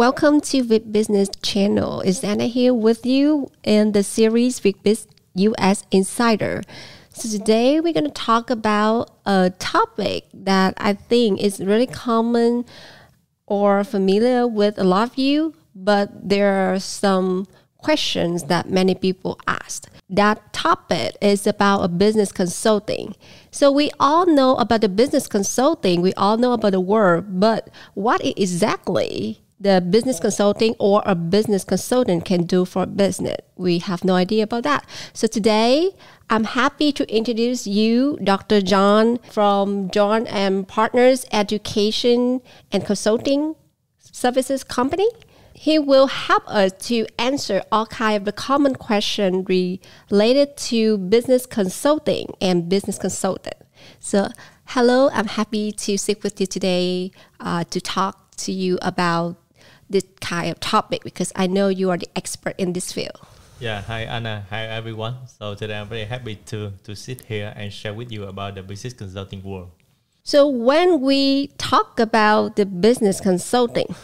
Welcome to Viet Business Channel. It's Anna here with you in the series Vic Biz US Insider. So today we're going to talk about a topic that I think is really common or familiar with a lot of you, but there are some questions that many people asked. That topic is about a business consulting. So we all know about the business consulting, we all know about the word, but what exactly the business consulting or a business consultant can do for business. We have no idea about that. So today, I'm happy to introduce you, Dr. John from John and Partners Education and Consulting Services Company. He will help us to answer all kind of the common question related to business consulting and business consultant. So, hello, I'm happy to sit with you today uh, to talk to you about this kind of topic because I know you are the expert in this field. Yeah, hi Anna, hi everyone. So today I'm very happy to to sit here and share with you about the business consulting world. So when we talk about the business consulting,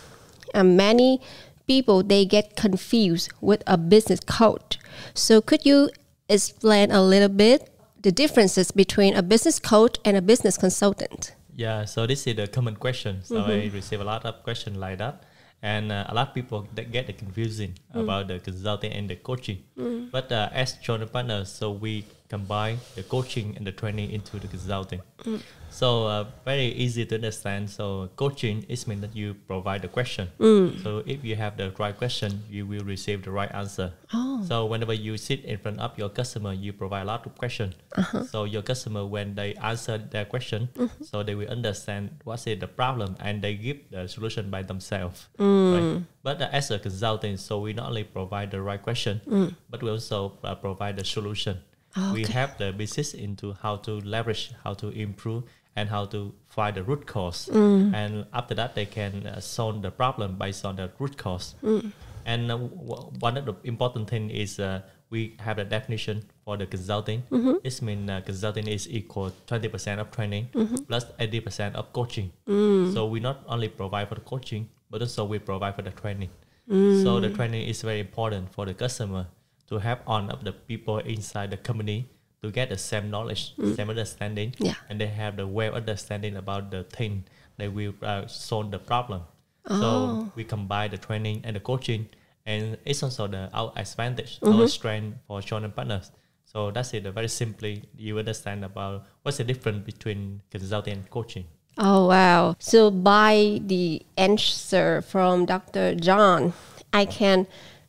and uh, many people they get confused with a business coach. So could you explain a little bit the differences between a business coach and a business consultant? Yeah, so this is a common question. So mm-hmm. I receive a lot of questions like that and uh, a lot of people that get the confusing mm. about the consulting and the coaching. Mm. But uh, as John Partners, so we combine the coaching and the training into the consulting. Mm. So uh, very easy to understand. So coaching is mean that you provide the question. Mm. So if you have the right question, you will receive the right answer. Oh. So whenever you sit in front of your customer, you provide a lot of question. Uh-huh. So your customer, when they answer their question, mm-hmm. so they will understand what is the problem and they give the solution by themselves. Mm. Right? But uh, as a consultant, so we not only provide the right question, mm. but we also uh, provide the solution. Okay. We help the business into how to leverage, how to improve, and how to find the root cause. Mm. And after that, they can uh, solve the problem based on the root cause. Mm. And uh, w- one of the important thing is uh, we have a definition for the consulting. Mm-hmm. It means uh, consulting is equal 20% of training mm-hmm. plus 80% of coaching. Mm. So we not only provide for the coaching, but also we provide for the training. Mm. So the training is very important for the customer to have on of the people inside the company to get the same knowledge, mm. same understanding, yeah. and they have the well understanding about the thing they will uh, solve the problem. Oh. So we combine the training and the coaching, and it's also the our advantage, mm-hmm. our strength for John Partners. So that's it. Very simply, you understand about what's the difference between consulting and coaching. Oh wow! So by the answer from Dr. John, I can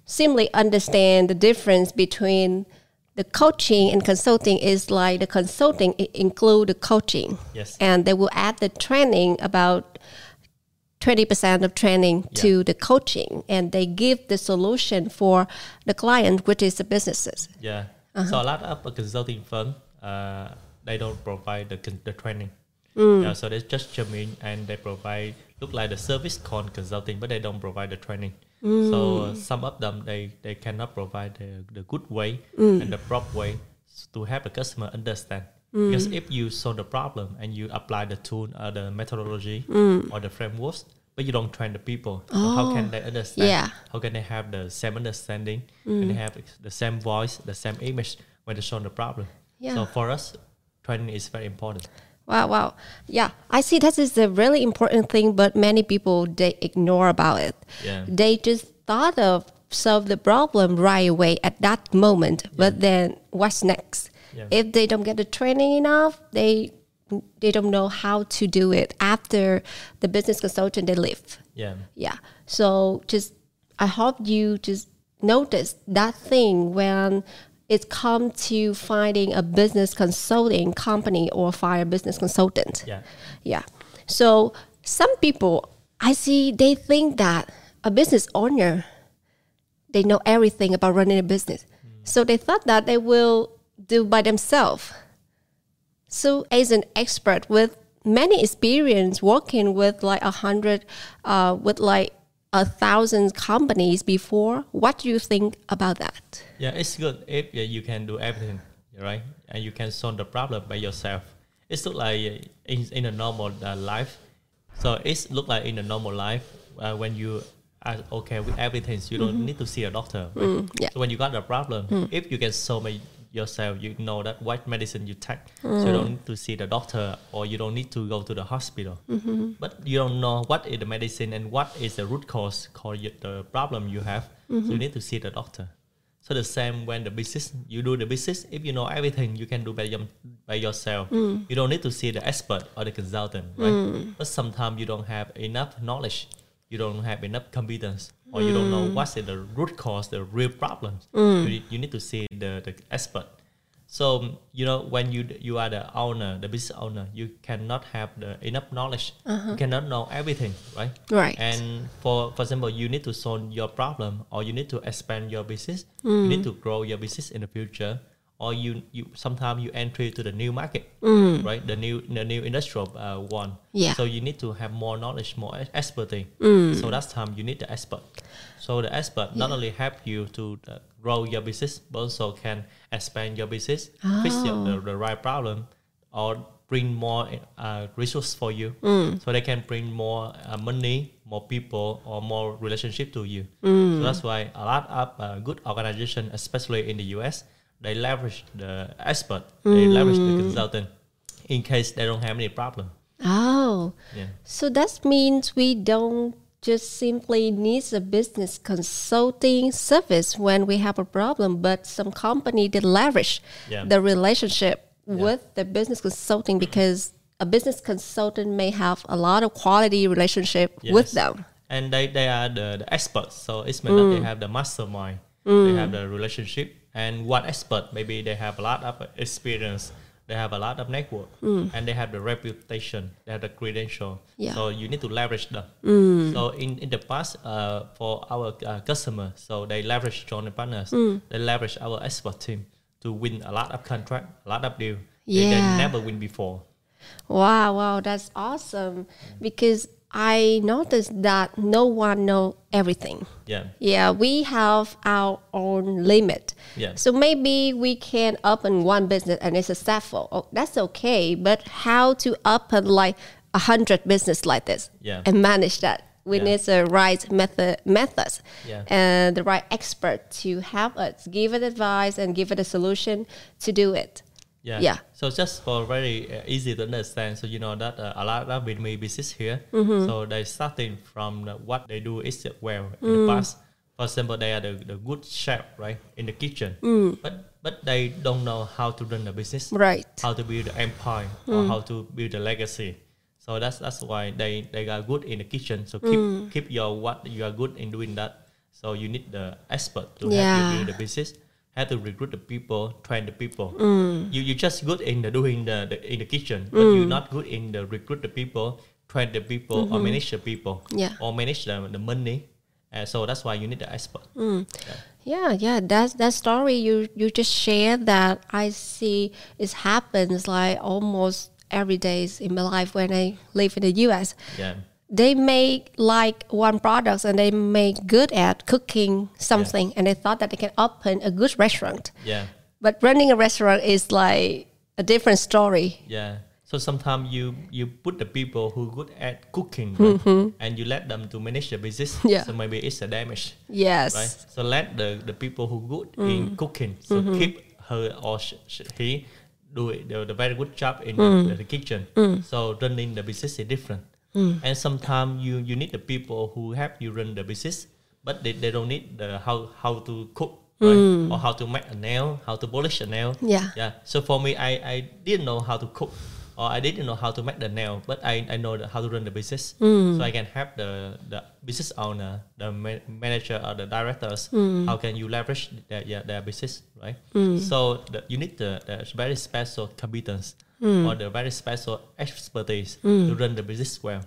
simply understand the difference between the coaching and consulting is like the consulting include the coaching. Yes. And they will add the training about 20% of training yeah. to the coaching and they give the solution for the client which is the businesses. Yeah. Uh-huh. So a lot of consulting firm uh, they don't provide the, the training. Mm. Yeah, so they just come in and they provide look like the service called consulting but they don't provide the training. Mm. So uh, some of them they, they cannot provide the, the good way mm. and the proper way to help the customer understand. Mm. Because if you solve the problem and you apply the tool or the methodology mm. or the frameworks, but you don't train the people, oh. so how can they understand? Yeah. How can they have the same understanding and they mm. have the same voice, the same image when they solve the problem? Yeah. So for us, training is very important. Wow, wow. Yeah, I see that is a really important thing, but many people they ignore about it. Yeah. They just thought of solve the problem right away at that moment, yeah. but then what's next? Yeah. If they don't get the training enough, they they don't know how to do it after the business consultant they leave. Yeah. Yeah. So just I hope you just notice that thing when it's come to finding a business consulting company or fire business consultant. Yeah. Yeah. So some people I see they think that a business owner they know everything about running a business. Mm. So they thought that they will do by themselves. So as an expert with many experience working with like a hundred uh, with like a thousand companies before. What do you think about that? Yeah, it's good if uh, you can do everything, right? And you can solve the problem by yourself. It's look like in, in a normal uh, life. So it's look like in a normal life uh, when you are okay with everything. You don't need to see a doctor. Right? yeah. So when you got a problem, if you can solve it yourself, you know that what medicine you take. So you hmm. don't need to see the doctor or you don't need to go to the hospital. Mm-hmm. But you don't know what is the medicine and what is the root cause called the problem you have. So you mm-hmm. need to see the doctor. So the same when the business you do the business, if you know everything, you can do by, your, by yourself. Hmm. You don't need to see the expert or the consultant, right? Hmm. But sometimes you don't have enough knowledge, you don't have enough competence, or you don't know hmm. what's the root cause, the real problem. Hmm. You, need, you need to see the, the expert. So you know when you you are the owner, the business owner, you cannot have the enough knowledge. You uh-huh. cannot know everything, right? Right. And for for example, you need to solve your problem, or you need to expand your business. You hmm. need to grow your business in the future, or you you sometimes you entry to the new market, right? The new the new industrial uh, one. Yeah. So you need to have more knowledge, more ex- expertise. So that's time you need the expert. So the expert not only help you to uh, grow your business, but also can expand your business, fix your, the, the right problem, or bring more uh, resource for you. So they can bring more uh, money, more people, or more relationship to you. So that's why a lot of uh, good organization, especially in the US, they leverage the expert, they mm. leverage the consultant in case they don't have any problem. Oh, Yeah. so that means we don't just simply need a business consulting service when we have a problem, but some company did leverage Yeah. the relationship with the business consulting because a business consultant may have a lot of quality relationship with them. and they, they are the, the experts so it's meant that they mm. have the mastermind. They mm. have the relationship and one expert maybe they have a lot of experience they have a lot of network and they have the reputation they have the credential. Yeah. so you need to leverage them. So in, in the past uh, for our uh, customer so they leverage John Partners. They leverage our expert team to win a lot of contract a lot of deal. They, they never win before. Wow, wow, that's awesome. Because I noticed that no one know everything. yeah Yeah, we have our own limit. Yeah. So maybe we can open one business and it's successful. Oh, that's okay. But how to open like a hundred business like this Yeah. and manage that? We Yeah. need the right method methods Yeah. and the right expert to help us give it advice and give it a solution to do it. Yeah. Yeah. So just for very uh, easy to understand, so you know that uh, a lot of me business here. Mm-hmm. So they starting from the, what they do is well in the mm. past. For example, they are the, the good chef, right, in the kitchen. Mm. But but they don't know how to run the business, Right. how to build the empire, or mm. how to build the legacy. So that's that's why they, they are good in the kitchen. So keep keep your what you are good in doing that. So you need the expert to help you build the business how to recruit the people, train the people. Mm. You you just good in the doing the, the in the kitchen, but mm. you're not good in the recruit the people, train the people, or mm-hmm. manage the people, Yeah. or manage the, the money. Uh, so that's why you need the expert. Mm. Yeah, yeah. That that story you you just shared that I see it happens like almost every day in my life when I live in the U.S. Yeah, They make like one products and they make good at cooking something, and they thought that they can open a good restaurant. yeah, But running a restaurant is like a different story. yeah. So sometimes you you put the people who good at cooking, right? Mm-hmm. and you let them to manage the business. Yeah. So maybe it's a damage. Yes. right? So let the, the people who good in mm. cooking, so mm-hmm. keep her or sh- sh- he do it, the, the very good job in mm. the, the kitchen. Mm. So running the business is different. Mm. And sometimes you you need the people who help you run the business, but they, they don't need the how how to cook. Right? Mm. Or how to make a nail, how to polish a nail. Yeah. Yeah. So for me, I, I didn't know how to cook, or I didn't know how to make the nail, but I, I know the, how to run the business, mm. so I can help the the business owner, the ma- manager, or the directors. How can you leverage their yeah, their business, right? So the, you need the, the very special competence Hmm. or the very special expertise hmm. to run the business well.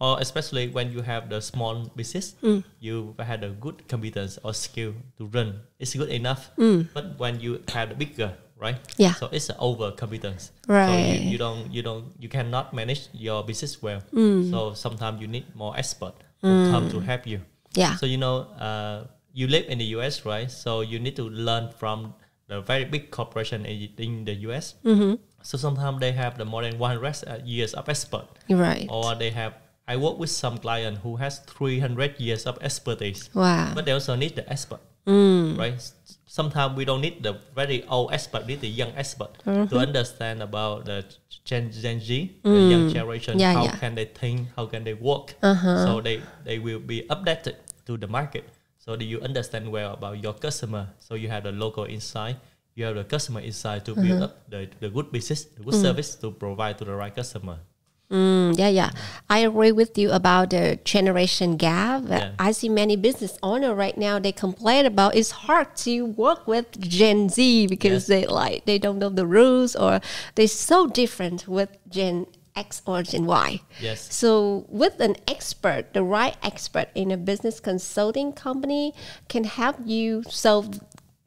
Or especially when you have the small business, hmm. you had a good competence or skill to run. It's good enough. But when you have the bigger, right? Yeah. So it's an over competence. So Right. you, you don't you don't you cannot manage your business well. So sometimes you need more expert who come to help you. Yeah. So you know, uh, you live in the US, right? So you need to learn from the very big corporation in, in the US. Mm-hmm. So sometimes they have the more than 100 uh, years of expert, Right. or they have I work with some client who has 300 years of expertise, Wow. but they also need the expert, mm. right? Sometimes we don't need the very old expert, we need the young expert to uh-huh. understand about the Gen, Gen Z, the mm. young generation. Yeah, how yeah. can they think? How can they work? Uh-huh. So they they will be updated to the market. So that you understand well about your customer. So you have the local insight. You have the customer insight to build up the, the good business, the good service to provide to the right customer. Mm, yeah, yeah. I agree with you about the generation gap. Yeah. I see many business owners right now they complain about it's hard to work with Gen Z because Yes. they like they don't know the rules or they're so different with Gen X or Gen Y. Yes. So with an expert, the right expert in a business consulting company can help you solve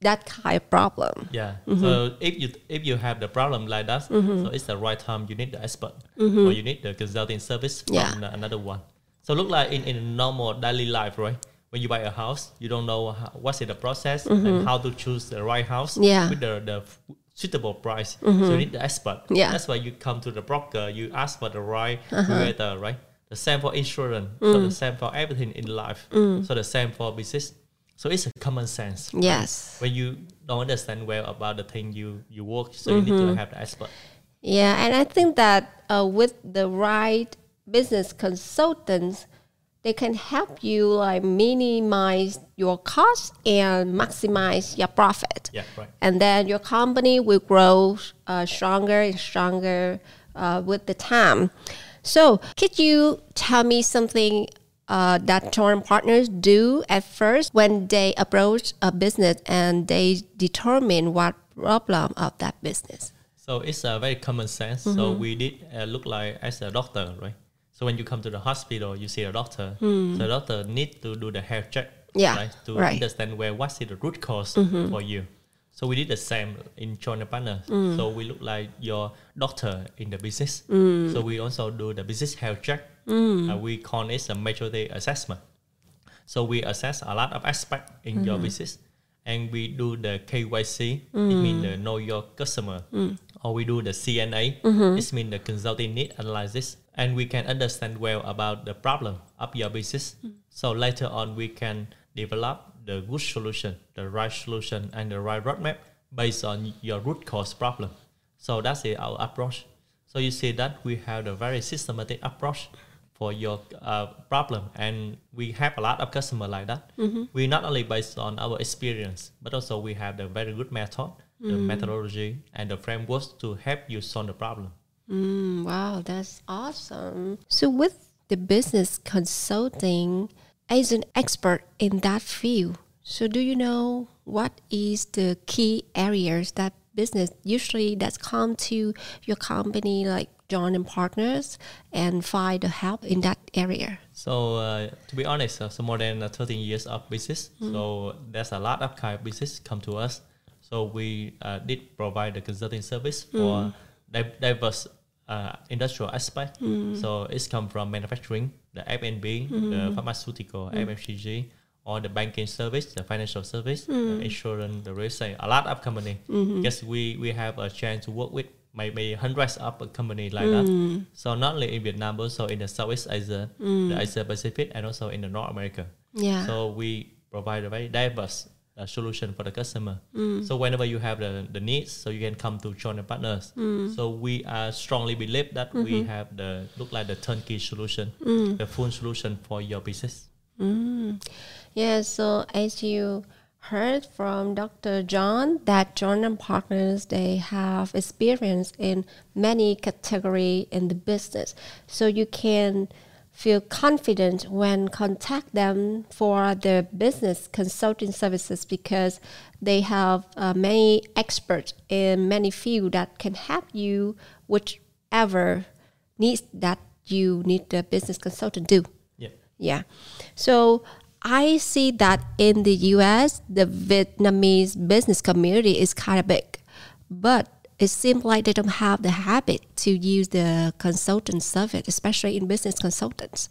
that kind of problem. Yeah. Mm-hmm. So if you if you have the problem like that, so it's the right time you need the expert or you need the consulting service from Mm-hmm. Yeah. the- another one. So look like in, in normal daily life, right? When you buy a house, you don't know how, what's in the process and how to choose the right house Mm-hmm. Yeah. Mm-hmm. with the, the f- suitable price. So you need the expert. Yeah. Uh-huh. That's why you come to the broker, you ask for the right regulator, right? The same for insurance, so Mm. the same for everything in life. So the same for business. So it's a common sense. right? Yes. when you don't understand well about the thing you you work so you need Mm-hmm. to have the expert Yeah, and I think that uh, with the right business consultants, they can help you like minimize your costs and maximize your profit. yeah right And then your company will grow uh, stronger and stronger uh, with the time. So, could you tell me something uh, that joint partners do at first when they approach a business and they determine what problem of that business? so it's a very common sense so Mm-hmm. we did uh, look like as a doctor right so when you come to the hospital you see a doctor so the doctor need to do the health check Hmm. Yeah, right to right. Understand where what's the root cause for you so we did the same in John Partner Mm. so we look like your doctor in the business Mm. so we also do the business health check Mm. uh, we call it a maturity assessment So we assess a lot of aspects in your mm-hmm. business, and we do the KYC. It mm. means the know your customer, mm. or we do the CNA. Mm-hmm. It means the consulting need analysis, and we can understand well about the problem of your business. So later on, we can develop the good solution, the right solution, and the right roadmap based on your root cause problem. So that's it, our approach. So you see that we have a very systematic approach for your uh, problem, and we have a lot of customer like that. We not only based on our experience, but also we have the very good method, the methodology, and the frameworks to help you solve the problem. Mm, wow, that's awesome. So, with the business consulting, as an expert in that field, so do you know what is the key areas that business usually that's come to your company like John and Partners and find the help in that area? So uh, to be honest, uh, so more than uh, 13 years of business. So there's a lot of kind of business come to us. So we uh, did provide the consulting service for di- diverse uh, industrial aspect. So it's come from manufacturing, the F&B, the pharmaceutical, FMCG, or the banking service, the financial service, the insurance, the real estate. A lot of company. Because we we have a chance to work with maybe hundreds of a company like that. Hmm. So not only in Vietnam, but also in the Southeast Asia, hmm. the Asia Pacific, and also in the North America. Yeah. So we provide a very diverse uh, solution for the customer. Hmm. So whenever you have the, the needs, so you can come to John and Partners. So we are strongly believe that we mm-hmm. have the look like the turnkey solution, the full solution for your business. Yeah, so as you heard from Dr. John, that John and Partners they have experience in many category in the business, so you can feel confident when contact them for their business consulting services because they have uh, many experts in many field that can help you whichever needs that you need the business consultant do. Yeah. Yeah. So I see that in the US, the Vietnamese business community is kind of big, but it seems like they don't have the habit to use the consultant service, especially in business consultants.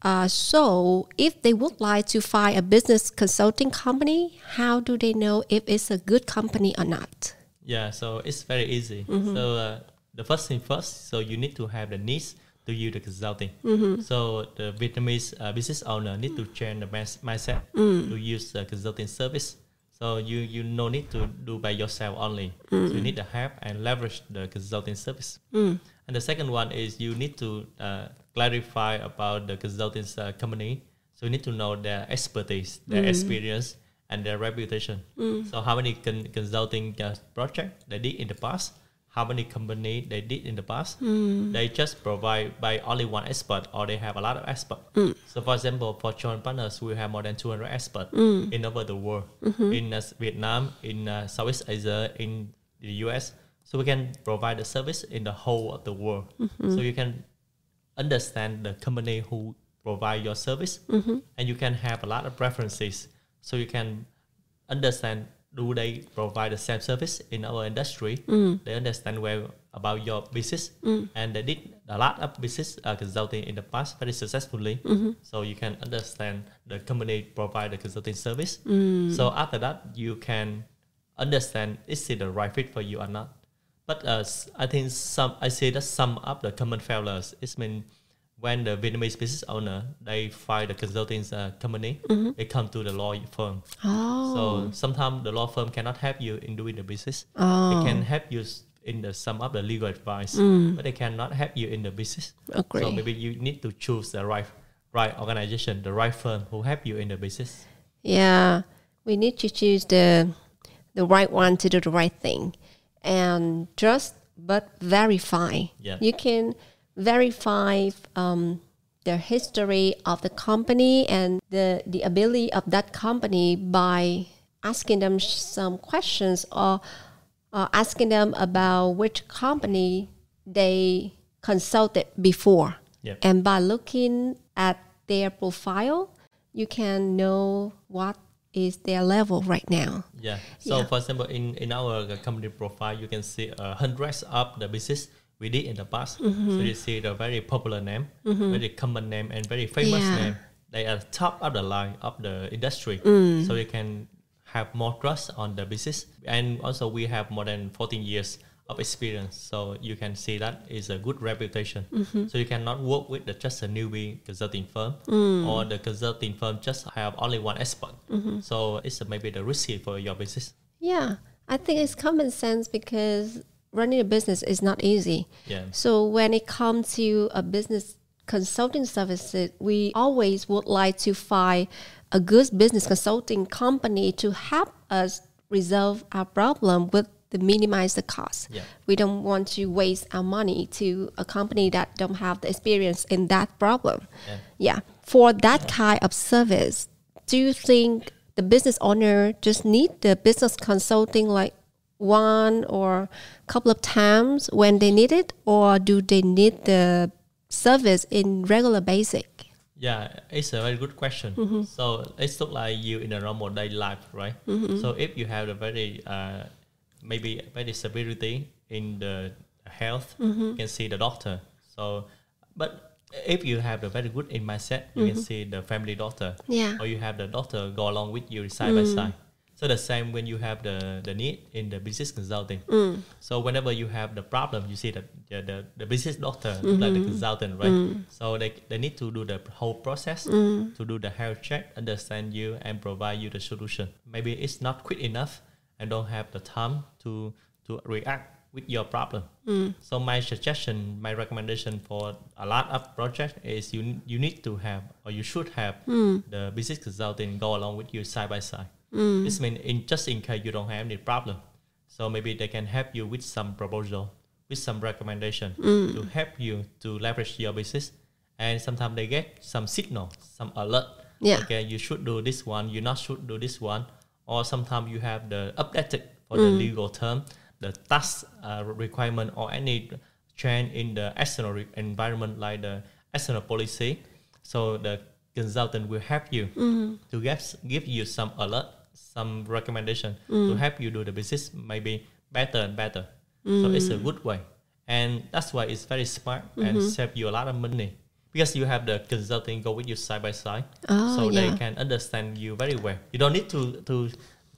Uh, so, if they would like to find a business consulting company, how do they know if it's a good company or not? Yeah, so it's very easy. So uh, the first thing first, so you need to have the needs to you the consulting. Mm-hmm. So the Vietnamese uh, business owner need to change the mindset Mm. to use the consulting service. So you you no need to do by yourself only. So Mm. you need to help and leverage the consulting service. Mm. And the second one is you need to uh, clarify about the consulting uh, company. So you need to know their expertise, their experience, and their reputation. So how many con- consulting uh, project they did in the past? How many company they did in the past? Hmm. They just provide by only one expert, or they have a lot of expert. Hmm. So for example, for John Partners, we have more than 200 experts hmm. in over the world, mm-hmm. in uh, Vietnam, in uh, Southeast Asia, in the US. So we can provide the service in the whole of the world. Mm-hmm. So you can understand the company who provide your service mm-hmm. and you can have a lot of preferences so you can understand do they provide the same service in our industry? They understand well about your business. And they did a lot of business uh, consulting in the past very successfully. So you can understand the company provide the consulting service. So after that you can understand is it the right fit for you or not? But uh, I think some I say that some of the common failures is mean when the Vietnamese business owner they find the consulting uh, company, they come to the law firm. Oh. So sometimes the law firm cannot help you in doing the business. Oh. They can help you in the sum of the legal advice, but they cannot help you in the business. Agree. So maybe you need to choose the right right organization, the right firm who help you in the business. Yeah, we need to choose the the right one to do the right thing, and trust but verify. Yeah. You can verify um, the history of the company and the the ability of that company by asking them some questions or uh, asking them about which company they consulted before. Yeah. And by looking at their profile, you can know what is their level right now. Yeah. So Yeah. for example, in in our company profile, you can see uh, hundreds of the business we did in the past. Mm-hmm. So you see the very popular name, very common name, and very famous Yeah. name. They are top of the line of the industry. Mm. So you can have more trust on the business, and also we have more than 14 years of experience. So you can see that is a good reputation. Mm-hmm. So you cannot work with the, just a newbie consulting firm, Mm. or the consulting firm just have only one expert. Mm-hmm. So it's maybe the risky for your business. Yeah, I think it's common sense because running a business is not easy. Yeah. So when it comes to a business consulting services, we always would like to find a good business consulting company to help us resolve our problem with the minimize the cost. Yeah. We don't want to waste our money to a company that don't have the experience in that problem. Yeah. Yeah. For that kind of service, do you think the business owner just need the business consulting like one or couple of times when they need it, or do they need the service in regular basic? Yeah, it's a very good question. Mm-hmm. So it's look like you in a normal day life, right? Mm-hmm. So if you have a very uh, maybe very severity in the health, Mm-hmm. you can see the doctor. So, but if you have a very good in mindset, you can see the family doctor. Mm-hmm. Yeah. Or you have the doctor go along with you side by side. So the same when you have the, the need in the business consulting. Mm. So whenever you have the problem, you see that the, the, the business doctor look like the mm-hmm. consultant, right? Mm. So they, they need to do the whole process mm. to do the health check, understand you, and provide you the solution. Maybe it's not quick enough and don't have the time to to react with your problem. So my suggestion, my recommendation for a lot of projects is you you need to have or you should have the business consulting go along with you side by side. Mm. This means in just in case you don't have any problem, so maybe they can help you with some proposal, with some recommendation mm. to help you to leverage your business. And sometimes they get some signal, some alert. Yeah. Okay, you should do this one. You not should do this one. Or sometimes you have the updated for the mm. legal term, the tax uh, requirement or any change in the external re- environment like the external policy. So the consultant will help you mm-hmm. to get give you some alert, some recommendation to mm. help you do the business maybe better and better. So mm. it's a good way, and that's why it's very smart and mm-hmm. save you a lot of money because you have the consulting go with you side by side, Oh, so yeah. they can understand you very well. You don't need to to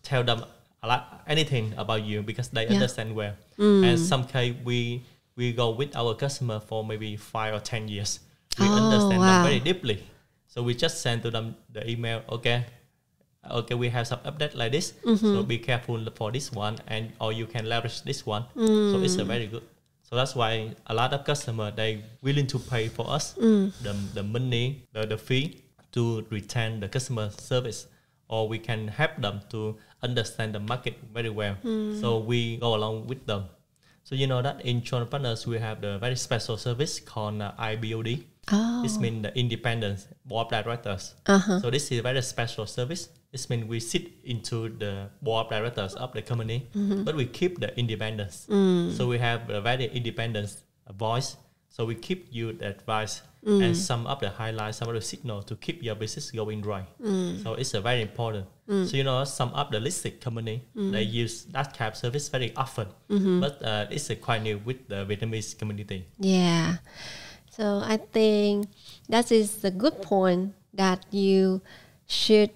tell them a lot anything about you because they Yeah. understand well. Mm. And some case we we go with our customer for maybe five or ten years. We Oh, understand wow. them very deeply. So we just send to them the email. Okay, okay, we have some update like this. Mm-hmm. So be careful for this one, and or you can leverage this one. Mm. So it's a very good. So that's why a lot of customer they willing to pay for us Mm. the, the money the, the fee to retain the customer service or we can help them to understand the market very well so we go along with them so you know that in John and Partners we have the very special service called uh, IBOD Oh. this means the independent board of directors Uh-huh. so this is a very special service this means we sit into the board of directors of the company Mm-hmm. but we keep the independence Mm. so we have a very independent voice so we keep you the advice Mm. and some of the highlights, some of the signal to keep your business going right. Mm. So it's a very important. So you know some of the listed company Mm. they use that kind of service very often, Mm-hmm. but uh, it's uh, quite new with the Vietnamese community. Yeah. So I think that is a good point that you should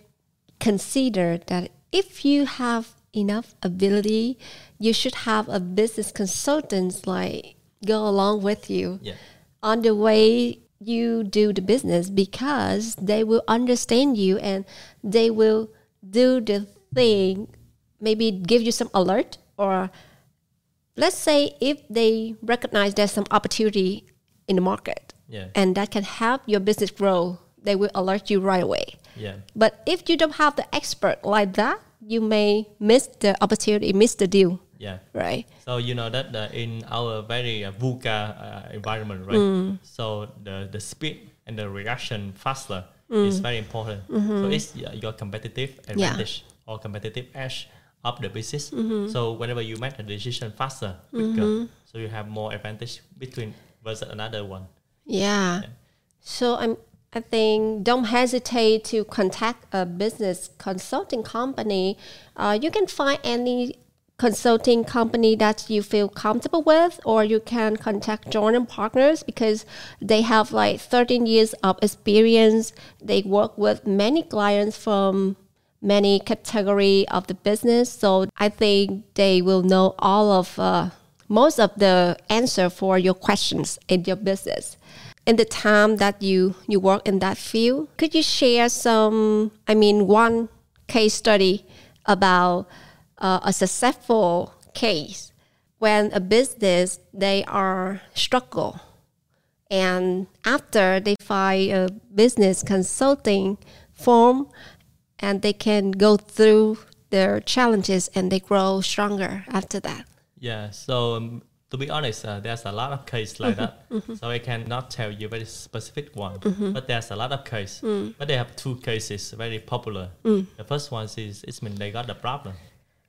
consider that if you have enough ability, you should have a business consultant like go along with you Yeah, on the way you do the business because they will understand you and they will do the thing maybe give you some alert or let's say if they recognize there's some opportunity in the market yeah, and that can help your business grow they will alert you right away yeah, but if you don't have the expert like that you may miss the opportunity miss the deal yeah. right So you know that uh, in our very uh, VUCA uh, environment, right? Mm. So the the speed and the reaction faster Mm. is very important. So it's uh, your competitive Mm-hmm. Yeah. advantage or competitive edge of the business. Mm-hmm. So whenever you make a decision faster, quicker, so you have more advantage between versus another one. Yeah. So I'm I think don't hesitate to contact a business consulting company. Uh, you can find any consulting company that you feel comfortable with, or you can contact John and Partners because they have like 13 years of experience. They work with many clients from many category of the business. So I think they will know all of uh, most of the answer for your questions in your business. In the time that you you work in that field, could you share some? I mean, one case study about uh, a successful case when a business they are struggle and after they find a business consulting firm and they can go through their challenges and they grow stronger after that Yeah. So um, to be honest, uh, there's a lot of cases like that. Mm-hmm. Mm-hmm. So I cannot tell you very specific one, mm-hmm. but there's a lot of cases. Mm. But they have two cases very popular. Mm. The first one is it's mean they got the problem,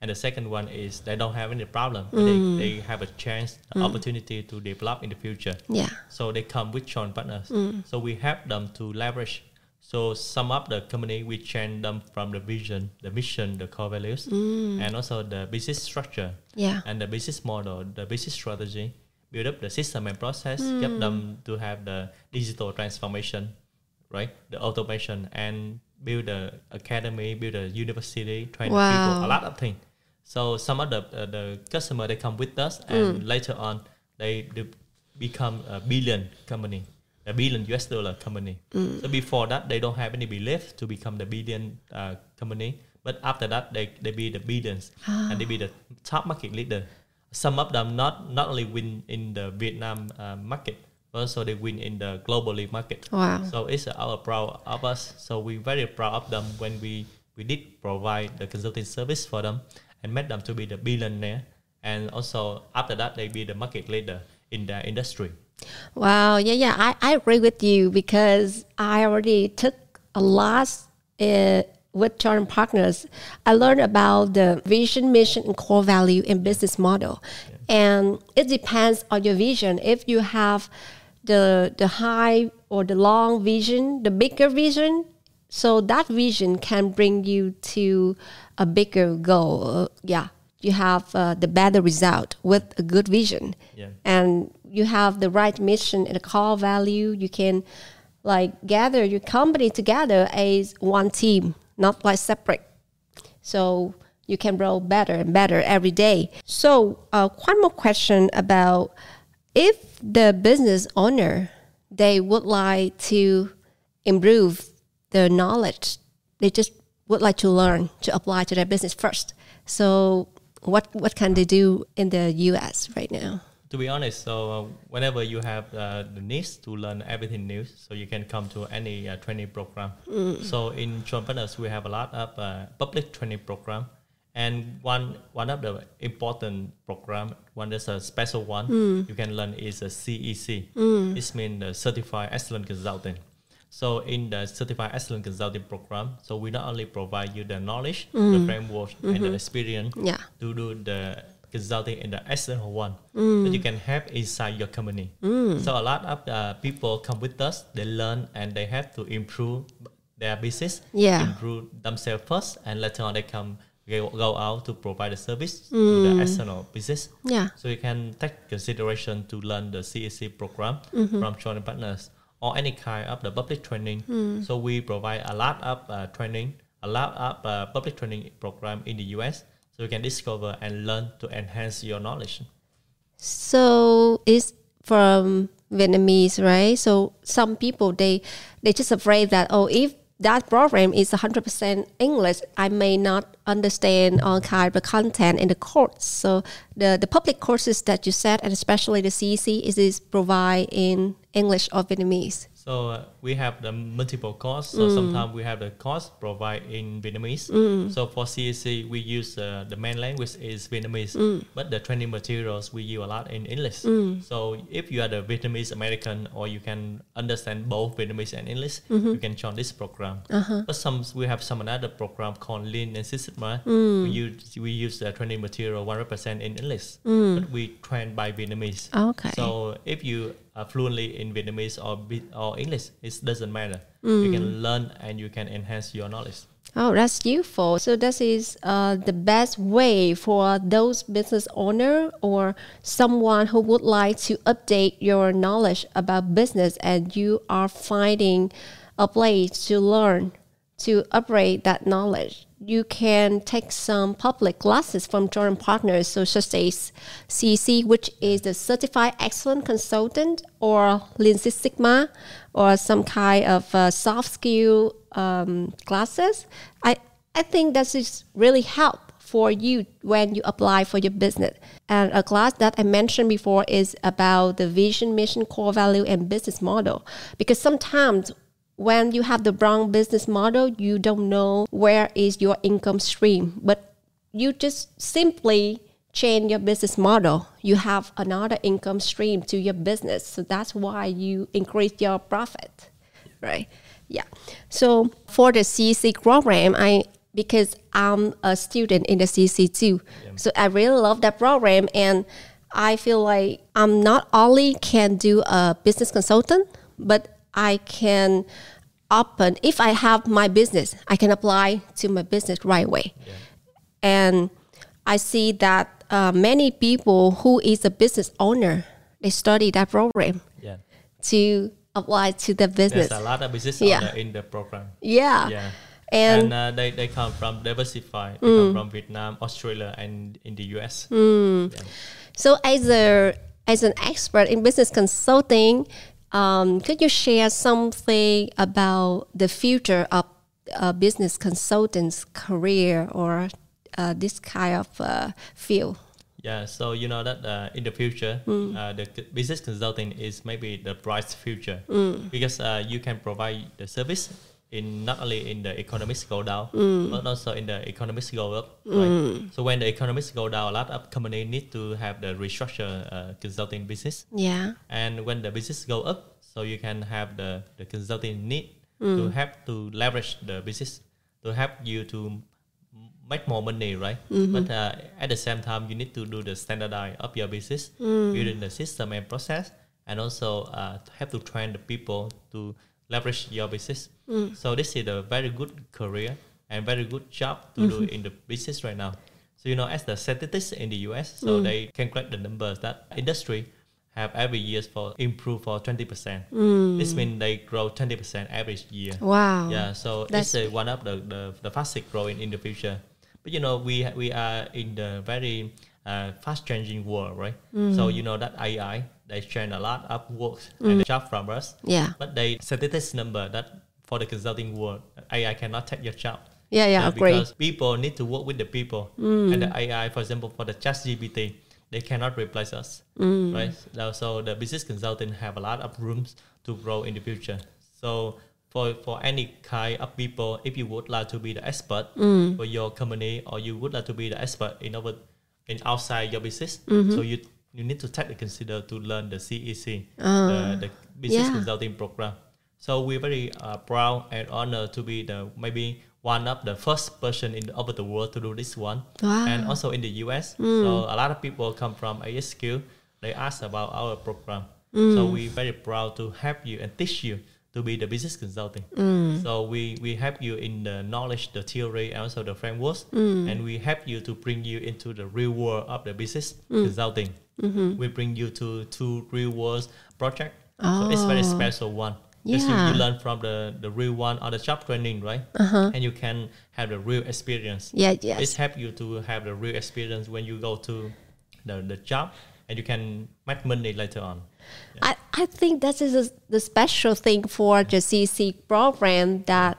and the second one is they don't have any problem. but They, mm. they have a chance, opportunity to develop in the future. yeah So they come with John Partners. So we help them to leverage. So sum up the company we change them from the vision, the mission, the core values, mm. and also the business structure yeah and the business model, the business strategy, build up the system and process, mm. get them to have the digital transformation, right? The automation and build the academy, build a university, train Wow. people, a lot of things. So some of the uh, the customer they come with us, and mm. later on they, they become a billion company, a billion US dollar company. So before that they don't have any belief to become the billion uh, company, but after that they they be the billions and they be the top market leader. Some of them not not only win in the Vietnam uh, market, but also they win in the globally market. wow So it's our proud of us. So we very proud of them when we we did provide the consulting service for them and made them to be the billionaire. And also after that they be the market leader in their industry. Wow, yeah, yeah, I, I agree with you because I already took a lot uh, with John and Partners. I learned about the vision, mission, and core value and business model. And it depends on your vision. If you have the the high or the long vision, the bigger vision, so that vision can bring you to a bigger goal. Uh, yeah, you have uh, the better result with a good vision Yeah. and you have the right mission and a core value, you can like gather your company together as one team, not like separate. So you can grow better and better every day. So uh, one more question about if the business owner they would like to improve their knowledge, they just would like to learn to apply to their business first. So what what can they do in the U.S. right now? To be honest, so uh, whenever you have uh, the needs to learn everything new, so you can come to any uh, training program. So in Partners, we have a lot of uh, public training program, and one one of the important program, one that's a special one you can learn is a CEC. This means the Certified Excellent Consultant. So in the Certified Excellent Consulting program, so we not only provide you the knowledge, the framework, and the experience Yeah. to do the consulting in the excellent one that you can have inside your company. So a lot of uh, people come with us, they learn and they have to improve their business, Yeah. improve themselves first, and later on they come go, go out to provide the service to the external business. Yeah. So you can take consideration to learn the CEC program Mm-hmm. from John and Partners or any kind of the public training. Mm. So we provide a lot of uh, training, a lot of uh, public training program in the US. So you can discover and learn to enhance your knowledge. So it's from Vietnamese, right? So some people they they just afraid that oh if that program is 100% English, I may not understand all kind of content in the course. So the, the public courses that you said, and especially the CEC, is is provide in English or Vietnamese. So uh, we have the multiple course. So Mm. sometimes we have the course provide in Vietnamese. So for CEC, we use uh, the main language is Vietnamese, Mm. but the training materials we use a lot in English. So if you are the Vietnamese American or you can understand both Vietnamese and English, Mm-hmm. you can join this program. Uh-huh. But some we have some another program called Lean Six Sigma. Mm. We use we use the training material 100% in English, but we train by Vietnamese. Mm. Okay. So if you are fluently in Vietnamese or or English, it doesn't matter. You Mm. can learn and you can enhance your knowledge. Oh, that's useful. So this is uh, the best way for those business owner or someone who would like to update your knowledge about business, and you are finding a place to learn to upgrade that knowledge. You can take some public classes from John and Partners, so such as CC, which is the Certified Excellent Consultant, or Lean Six Sigma, or some kind of uh, soft skill um, classes. I I think that is really help for you when you apply for your business. And a class that I mentioned before is about the vision, mission, core value, and business model. Because sometimes when you have the wrong business model, you don't know where is your income stream. But you just simply change your business model. You have another income stream to your business. So that's why you increase your profit. Right. Yeah. So for the CC program, I because I'm a student in the CC too. So I really love that program and I feel like I'm not only can do a business consultant, but I can open if I have my business, I can apply to my business right away. And I see that uh, many people who is a business owner, they study that program Yeah. to apply to the business. There's a lot of business Yeah. owner in the program. Yeah. Yeah. And, And, uh, they, they come from diversified. They come from Vietnam, Australia, and in the US. Mm. Yeah. so as a as an expert in business consulting, um, could you share something about the future of a business consultant's career or uh, this kind of uh, field? Yeah, so you know that uh, in the future, Mm. uh, the business consulting is maybe the bright future Mm. because uh, you can provide the service in not only in the economics go down, Mm. but also in the economics go up. Right? So when the economics go down, a lot of company need to have the restructure uh, consulting business, Yeah. and when the business go up, so you can have the the consulting need Mm. to have to leverage the business to help you to make more money, right? Mm-hmm. But uh, at the same time, you need to do the standardize of your business, Mm. building the system and process, and also uh, have to train the people to leverage your business. Mm. So this is a very good career and very good job to do Mm-hmm. in the business right now. So you know, as the statistics in the US, Mm. so they calculate the numbers that industry have every year for improve for twenty percent. This means they grow twenty percent average year. Mm. Wow. Yeah, so That's- it's uh, one of the, the, the fastest growing in the future. But you know, we we are in the very uh, fast changing world, right? Mm. So you know that AI they train a lot of work and mm. job from us. Yeah. But they statistics number that for the consulting world, AI cannot take your job. Yeah, yeah, Uh, agree. Because people need to work with the people, mm. and the AI, for example, for the ChatGPT, they cannot replace us, mm. right? So, so the business consultant have a lot of rooms to grow in the future. So for for any kind of people, if you would like to be the expert for your company, or you would like to be the expert in over in outside your business, mm-hmm. so you you need to take the consider to learn the CEC, the, ah, the business yeah. consulting program. So we're very uh, proud and honored to be the maybe one of the first person in over the world to do this one, Wow. and also in the US. So hmm. a lot of people come from ASQ. They ask about our program. So hmm. we're very proud to help you and teach you to be the business consulting. Hmm. So we we help you in the knowledge, the theory, and also the frameworks, and we help you to bring you into the real world of the business consulting. Mm-hmm. We bring you to to real world project. So it's ah. very Oh. special one. Because you, Yeah. you learn from the, the real one or the job training, right? Uh-huh. And you can have the real experience. Yeah, It yes. help you to have the real experience when you go to the, the job and you can make money later on. I, I think that is a, the special thing for the CC program that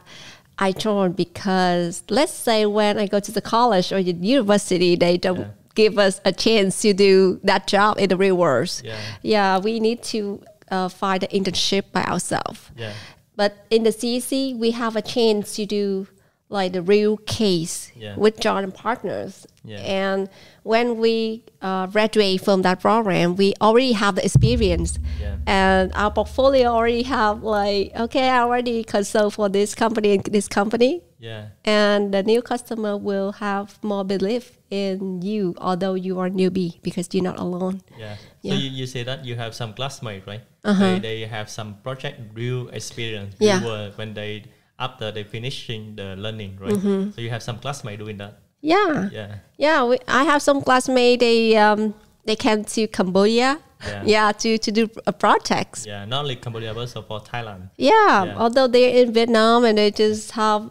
I joined because let's say when I go to the college or the university, they don't Yeah. Give us a chance to do that job in the real world. Yeah. Yeah, we need to uh, find the internship by ourselves. Yeah. But in the CEC, we have a chance to do like the real case Yeah. with John Partners. Yeah. And when we uh, graduate from that program, we already have the experience. Yeah. And our portfolio already have like, okay, I already consult for this company and this company. Yeah. And the new customer will have more belief in you, although you are newbie because you're not alone. Yeah. Yeah. Uh-huh. So you, you say that you have some classmates, right? They, they have some project real experience Yeah. work when they after they finishing the learning, right? Mm-hmm. So you have some classmates doing that. Yeah. Yeah. Yeah, we, I have some classmates. They um they came to Cambodia. Yeah. to to do a project. Yeah. Not only Cambodia but also for Thailand. Yeah, Yeah. although they're in Vietnam and they just have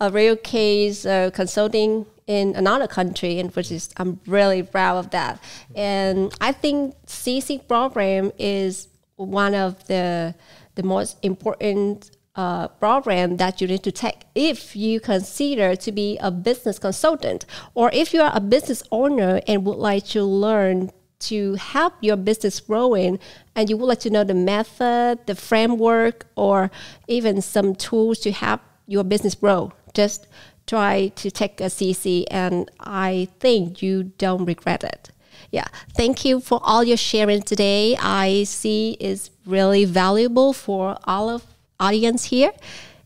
a real case uh, consulting in another country, and which is I'm really proud of that. And I think CC program is one of the the most important uh, program that you need to take if you consider to be a business consultant or if you are a business owner and would like to learn to help your business growing and you would like to know the method the framework or even some tools to help your business grow just try to take a cc and i think you don't regret it. Yeah thank you for all your sharing today. I see is really valuable for all of audience here.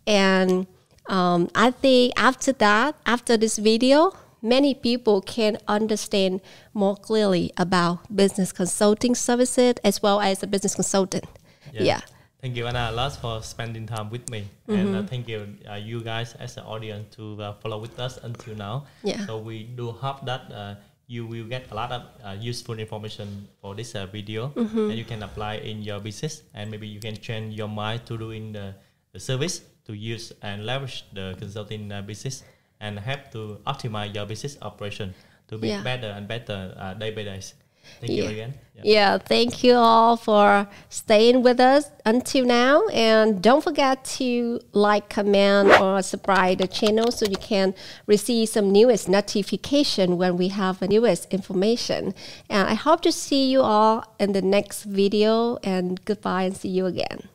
And um, i think after that after this video many people can understand more clearly about business consulting services as well as a business consultant. Yeah, Thank you, Anna, a lot for spending time with me, and uh, thank you, uh, you guys as an audience to uh, follow with us until now. Yeah. So we do hope that uh, you will get a lot of uh, useful information for this uh, video, and you can apply in your business, and maybe you can change your mind to doing the, the service to use and leverage the consulting uh, business and help to optimize your business operation to be Yeah. better and better uh, day by day. Thank you Yeah. again. Yeah. Yeah, thank you all for staying with us until now. And don't forget to like, comment, or subscribe the channel so you can receive some newest notification when we have the newest information. And I hope to see you all in the next video. And goodbye and see you again.